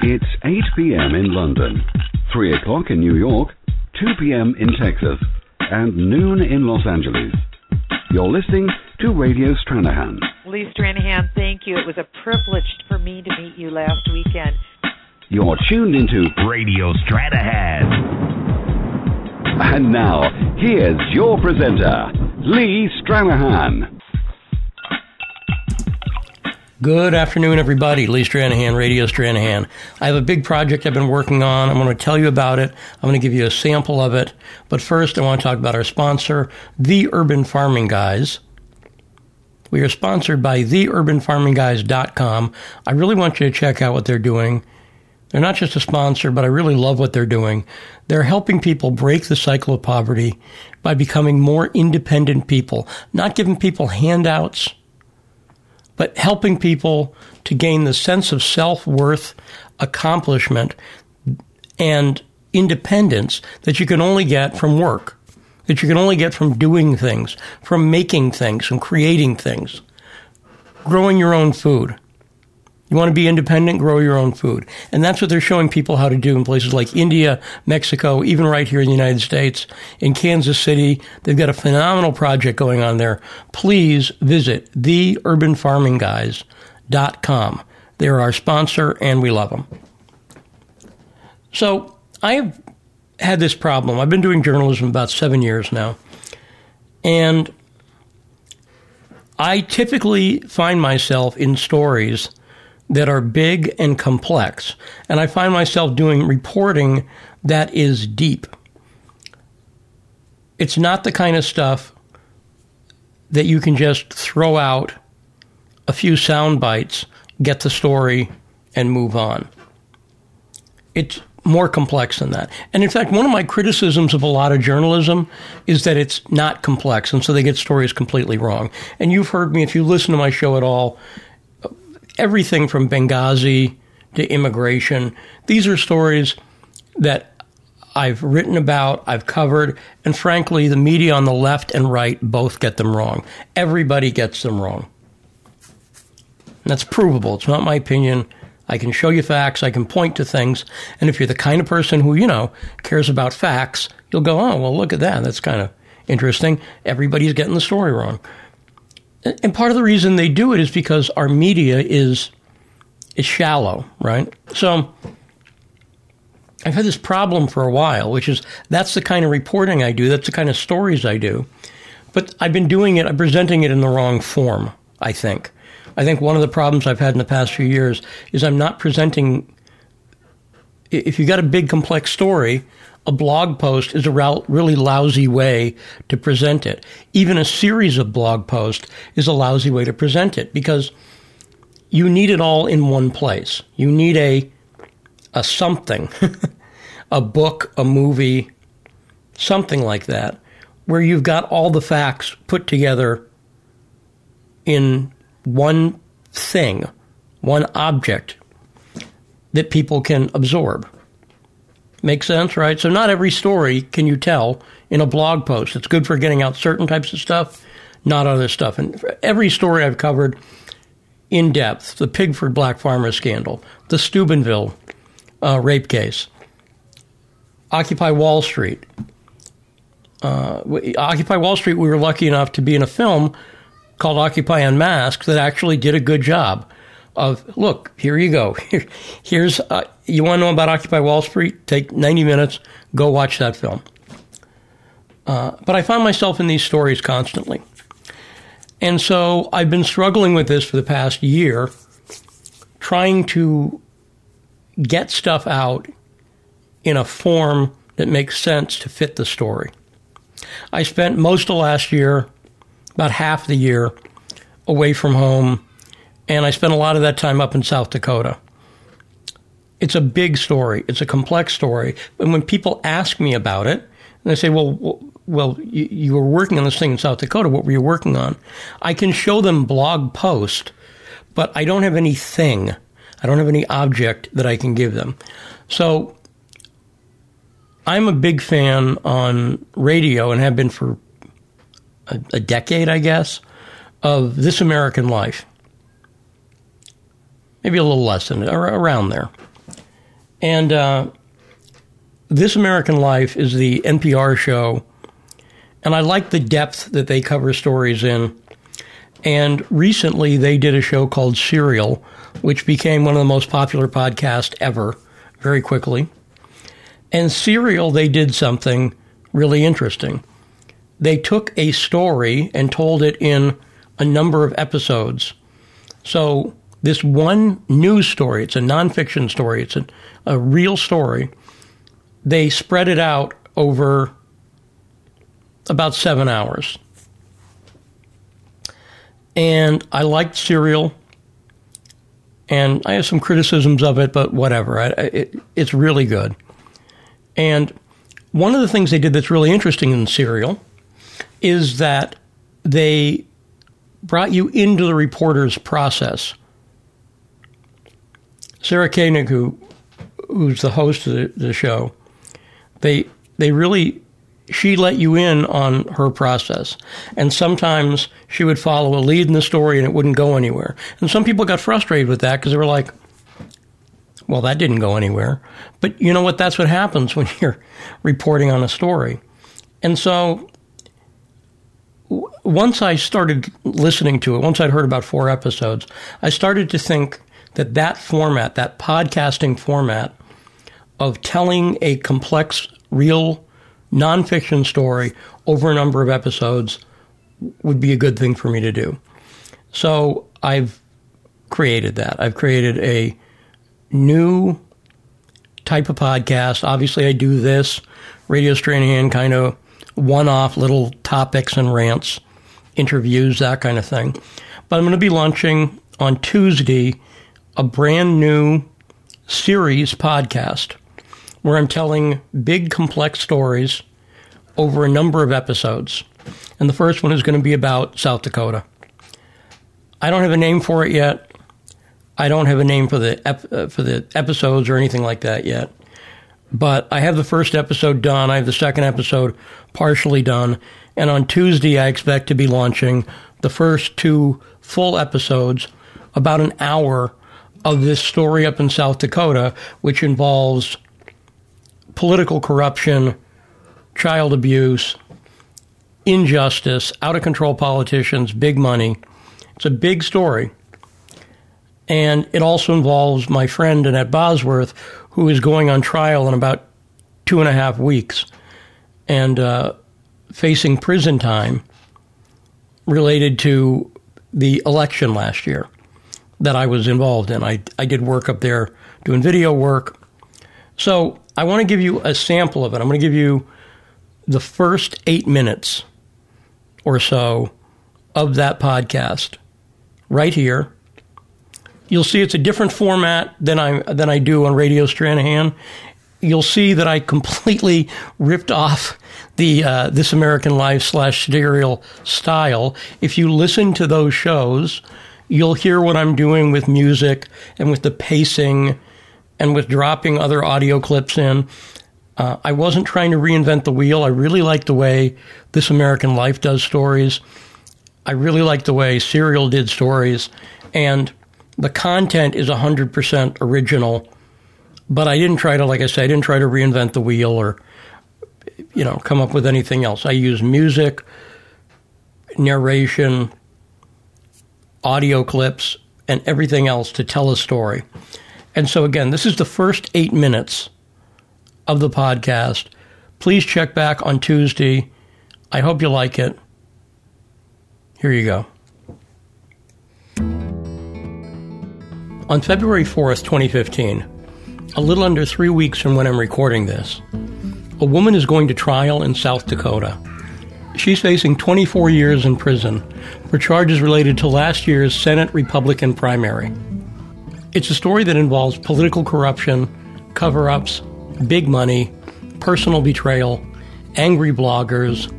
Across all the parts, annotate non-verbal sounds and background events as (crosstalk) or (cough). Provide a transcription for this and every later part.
It's 8 p.m. in London, 3 o'clock in New York, 2 p.m. in Texas, and noon in Los Angeles. You're listening to Radio Stranahan. Lee Stranahan, thank you. It was a privilege for me to meet you last weekend. You're tuned into Radio Stranahan. And now, here's your presenter, Lee Stranahan. Good afternoon, everybody. Lee Stranahan, Radio Stranahan. I have a big project I've been working on. I'm going to tell you about it. I'm going to give you a sample of it. But first, I want to talk about our sponsor, The Urban Farming Guys. We are sponsored by theurbanfarmingguys.com. I really want you to check out what they're doing. They're not just a sponsor, but I really love what they're doing. They're helping people break the cycle of poverty by becoming more independent people, not giving people handouts but helping people to gain the sense of self worth, accomplishment, and independence that you can only get from work, that you can only get from doing things, from making things, from creating things, growing your own food. You want to be independent, grow your own food. And that's what they're showing people how to do in places like India, Mexico, even right here in the United States. In Kansas City, they've got a phenomenal project going on there. Please visit theurbanfarmingguys.com. They're our sponsor and we love them. So I've had this problem. I've been doing journalism about seven years now. And I typically find myself in stories that are big and complex. And I find myself doing reporting that is deep. It's not the kind of stuff that you can just throw out a few sound bites, get the story, and move on. It's more complex than that. And in fact, one of my criticisms of a lot of journalism is that it's not complex, and so they get stories completely wrong. And you've heard me, if you listen to my show at all, everything from Benghazi to immigration. These are stories that I've written about, I've covered, and frankly, the media on the left and right both get them wrong. Everybody gets them wrong. And that's provable. It's not my opinion. I can show you facts, I can point to things, and if you're the kind of person who, you know, cares about facts, you'll go, oh, well, look at that. That's kind of interesting. Everybody's getting the story wrong. And part of the reason they do it is because our media is is shallow, right? So I've had this problem for a while, which is that's the kind of reporting I do, that's the kind of stories I do. But I've been doing it, I'm presenting it in the wrong form, I think. I think one of the problems I've had in the past few years is I'm not presenting if you got a big complex story, a blog post is a really lousy way to present it. Even a series of blog posts is a lousy way to present it because you need it all in one place. You need a a something, (laughs) a book, a movie, something like that, where you've got all the facts put together in one thing, one object that people can absorb. Make sense, right? So not every story can you tell in a blog post. It's good for getting out certain types of stuff, not other stuff. And every story I've covered in depth, the Pigford Black Farmer scandal, the Steubenville uh, rape case, Occupy Wall Street. Uh, Occupy Wall Street, we were lucky enough to be in a film called Occupy Unmasked that actually did a good job of look, here you go. Here, (laughs) here's uh, you want to know about Occupy Wall Street? Take 90 minutes, go watch that film. Uh, but I find myself in these stories constantly. And so I've been struggling with this for the past year, trying to get stuff out in a form that makes sense to fit the story. I spent most of last year, about half the year, away from home and I spent a lot of that time up in South Dakota. It's a big story. It's a complex story. And when people ask me about it, and they say, "Well, well, you, you were working on this thing in South Dakota. What were you working on?" I can show them blog post, but I don't have anything. I don't have any object that I can give them. So I'm a big fan on radio and have been for a, a decade, I guess, of This American Life maybe a little less than around there. And uh, This American Life is the NPR show, and I like the depth that they cover stories in. And recently they did a show called Serial, which became one of the most popular podcasts ever very quickly. And Serial, they did something really interesting. They took a story and told it in a number of episodes. So, this one news story, it's a nonfiction story, it's a, a real story. They spread it out over about seven hours. And I liked Serial, and I have some criticisms of it, but whatever. I, it, it's really good. And one of the things they did that's really interesting in Serial is that they brought you into the reporter's process. Sarah Koenig, who who's the host of the, the show, they they really she let you in on her process. And sometimes she would follow a lead in the story and it wouldn't go anywhere. And some people got frustrated with that because they were like, well, that didn't go anywhere. But you know what? That's what happens when (laughs) you're reporting on a story. And so w- once I started listening to it, once I'd heard about four episodes, I started to think that that format, that podcasting format of telling a complex, real nonfiction story over a number of episodes would be a good thing for me to do. So I've created that. I've created a new type of podcast. Obviously, I do this Radio Stranahan kind of one off little topics and rants, interviews, that kind of thing. But I'm going to be launching on Tuesday a brand new series podcast where I'm telling big, complex stories over a number of episodes. And the first one is going to be about South Dakota. I don't have a name for it yet. I don't have a name for the ep- uh, for the episodes or anything like that yet. But I have the first episode done. I have the second episode partially done, and on Tuesday I expect to be launching the first two full episodes, about an hour of this story up in South Dakota, which involves political corruption, child abuse, injustice, out of control politicians, big money. It's a big story. And it also involves my friend Annette Bosworth, who is going on trial in about two and a half weeks and uh, facing prison time related to the election last year that I was involved in. I, I did work up there doing video work. So I want to give you a sample of it. I'm going to give you the first eight minutes or so of that podcast right here. You'll see it's a different format than I than I do on Radio Stranahan. You'll see that I completely ripped off the uh, This American Life slash Serial style. If you listen to those shows, you'll hear what I'm doing with music and with the pacing and with dropping other audio clips in. Uh, I wasn't trying to reinvent the wheel. I really like the way This American Life does stories. I really like the way Serial did stories. And the content is 100% original. But I didn't try to, like I said, I didn't try to reinvent the wheel or, you know, come up with anything else. I use music, narration, audio clips, and everything else to tell a story. And so, again, this is the first eight minutes of the podcast. Please check back on Tuesday. I hope you like it. Here you go. On February 4th, 2015, a little under three weeks from when I'm recording this, a woman is going to trial in South Dakota. She's facing 24 years in prison for charges related to last year's Senate Republican primary. It's a story that involves political corruption, cover ups, big money, personal betrayal, angry bloggers,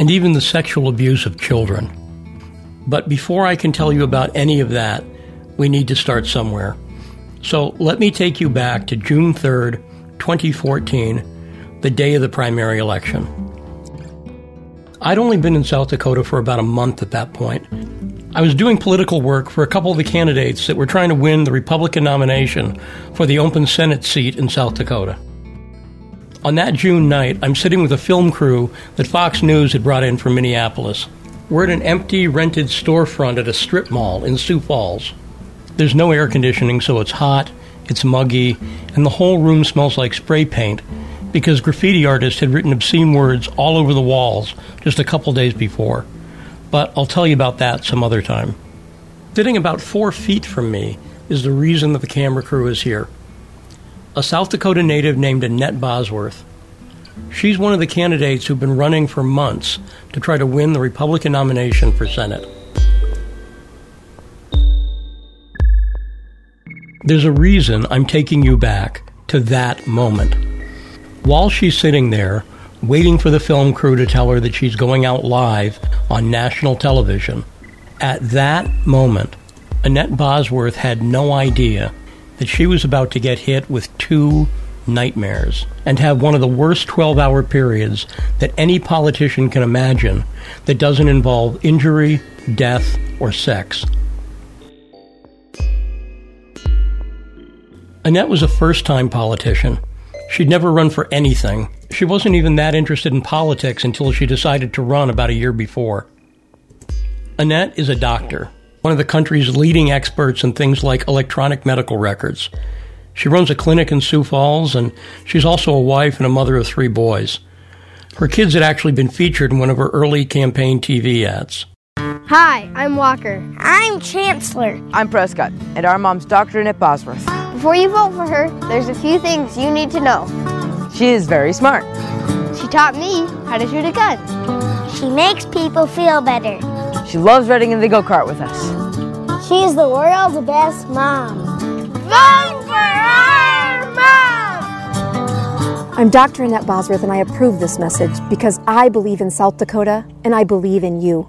and even the sexual abuse of children. But before I can tell you about any of that, we need to start somewhere. So let me take you back to June 3rd, 2014, the day of the primary election. I'd only been in South Dakota for about a month at that point. I was doing political work for a couple of the candidates that were trying to win the Republican nomination for the open Senate seat in South Dakota. On that June night, I'm sitting with a film crew that Fox News had brought in from Minneapolis. We're at an empty, rented storefront at a strip mall in Sioux Falls. There's no air conditioning, so it's hot, it's muggy, and the whole room smells like spray paint because graffiti artists had written obscene words all over the walls just a couple days before but I'll tell you about that some other time. Sitting about four feet from me is the reason that the camera crew is here. A South Dakota native named Annette Bosworth. She's one of the candidates who've been running for months to try to win the Republican nomination for Senate. There's a reason I'm taking you back to that moment. While she's sitting there, waiting for the film crew to tell her that she's going out live on national television. At that moment, Annette Bosworth had no idea that she was about to get hit with two nightmares and have one of the worst 12 hour periods that any politician can imagine that doesn't involve injury, death, or sex. Annette was a first time politician. She'd never run for anything, she wasn't even that interested in politics until she decided to run about a year before. Annette is a doctor, one of the country's leading experts in things like electronic medical records. She runs a clinic in Sioux Falls, and she's also a wife and a mother of three boys. Her kids had actually been featured in one of her early campaign TV ads. Hi, I'm Walker. I'm Chancellor. I'm Prescott, and our mom's Dr. Annette Bosworth. Before you vote for her, there's a few things you need to know. She is very smart. She taught me how to shoot a gun. She makes people feel better. She loves riding in the go kart with us. She's the world's best mom. Vote for her, Mom! I'm Dr. Annette Bosworth, and I approve this message because I believe in South Dakota and I believe in you.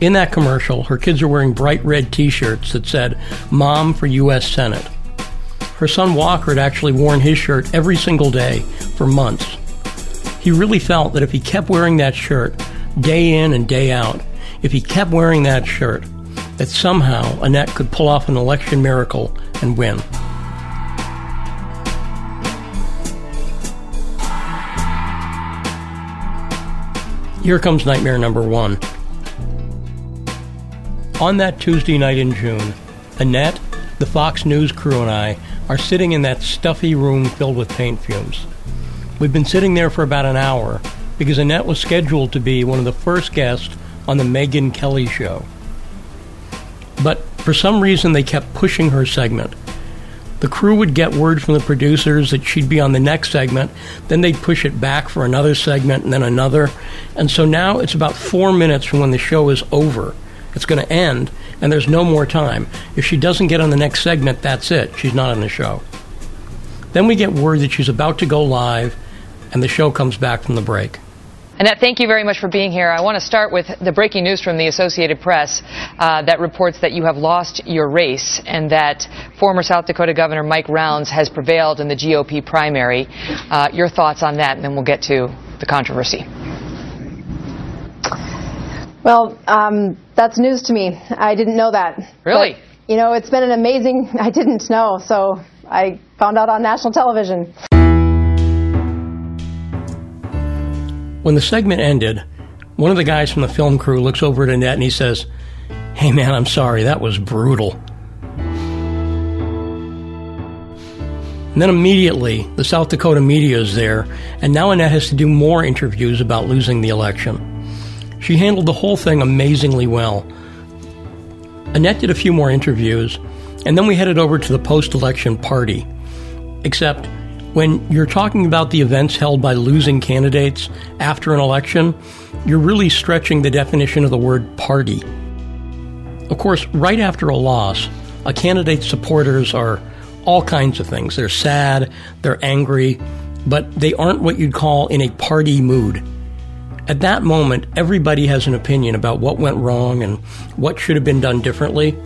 In that commercial, her kids are wearing bright red t shirts that said, Mom for U.S. Senate. Her son Walker had actually worn his shirt every single day for months. He really felt that if he kept wearing that shirt day in and day out, if he kept wearing that shirt, that somehow Annette could pull off an election miracle and win. Here comes nightmare number one. On that Tuesday night in June, Annette, the Fox News crew, and I are sitting in that stuffy room filled with paint fumes. We've been sitting there for about an hour because Annette was scheduled to be one of the first guests on the Megyn Kelly show. But for some reason, they kept pushing her segment. The crew would get word from the producers that she'd be on the next segment, then they'd push it back for another segment and then another. And so now it's about four minutes from when the show is over. It's going to end, and there's no more time. If she doesn't get on the next segment, that's it. She's not on the show. Then we get word that she's about to go live, and the show comes back from the break. Annette, thank you very much for being here. I want to start with the breaking news from the Associated Press uh, that reports that you have lost your race and that former South Dakota Governor Mike Rounds has prevailed in the GOP primary. Uh, your thoughts on that, and then we'll get to the controversy. Well, um, that's news to me. I didn't know that. Really? But, you know, it's been an amazing. (laughs) I didn't know, so I found out on national television. When the segment ended, one of the guys from the film crew looks over at Annette and he says, Hey man, I'm sorry, that was brutal. And then immediately, the South Dakota media is there, and now Annette has to do more interviews about losing the election. She handled the whole thing amazingly well. Annette did a few more interviews, and then we headed over to the post election party. Except, when you're talking about the events held by losing candidates after an election, you're really stretching the definition of the word party. Of course, right after a loss, a candidate's supporters are all kinds of things. They're sad, they're angry, but they aren't what you'd call in a party mood. At that moment, everybody has an opinion about what went wrong and what should have been done differently.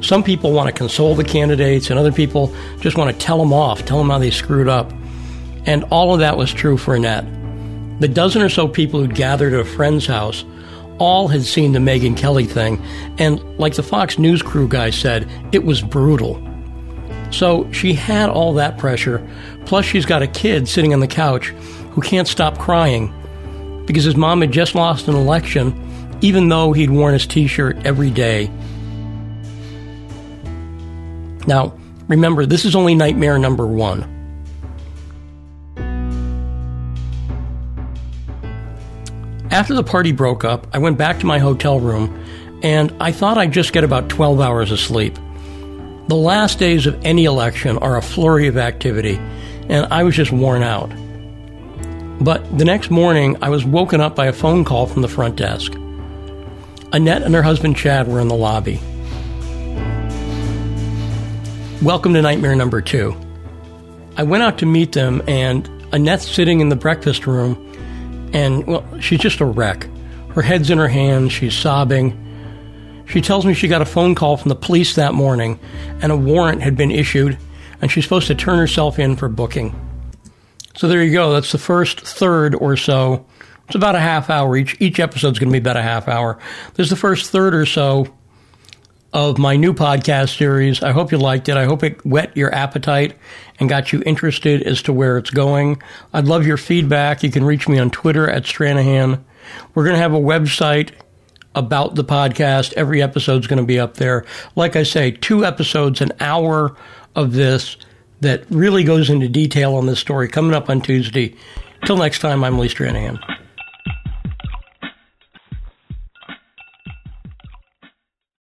Some people want to console the candidates, and other people just want to tell them off, tell them how they screwed up. And all of that was true for Annette. The dozen or so people who'd gathered at a friend's house all had seen the Megyn Kelly thing, and like the Fox News crew guy said, it was brutal. So she had all that pressure, plus she's got a kid sitting on the couch who can't stop crying because his mom had just lost an election, even though he'd worn his t shirt every day. Now, remember, this is only nightmare number one. After the party broke up, I went back to my hotel room and I thought I'd just get about 12 hours of sleep. The last days of any election are a flurry of activity, and I was just worn out. But the next morning, I was woken up by a phone call from the front desk. Annette and her husband Chad were in the lobby. Welcome to nightmare number two. I went out to meet them, and Annette's sitting in the breakfast room, and, well, she's just a wreck. Her head's in her hands, she's sobbing. She tells me she got a phone call from the police that morning, and a warrant had been issued, and she's supposed to turn herself in for booking. So there you go. That's the first third or so. It's about a half hour each. Each episode's going to be about a half hour. There's the first third or so of my new podcast series. I hope you liked it. I hope it whet your appetite and got you interested as to where it's going. I'd love your feedback. You can reach me on Twitter at Stranahan. We're going to have a website about the podcast. Every episode's going to be up there. Like I say, two episodes, an hour of this that really goes into detail on this story coming up on Tuesday. Till next time, I'm Lee Stranahan.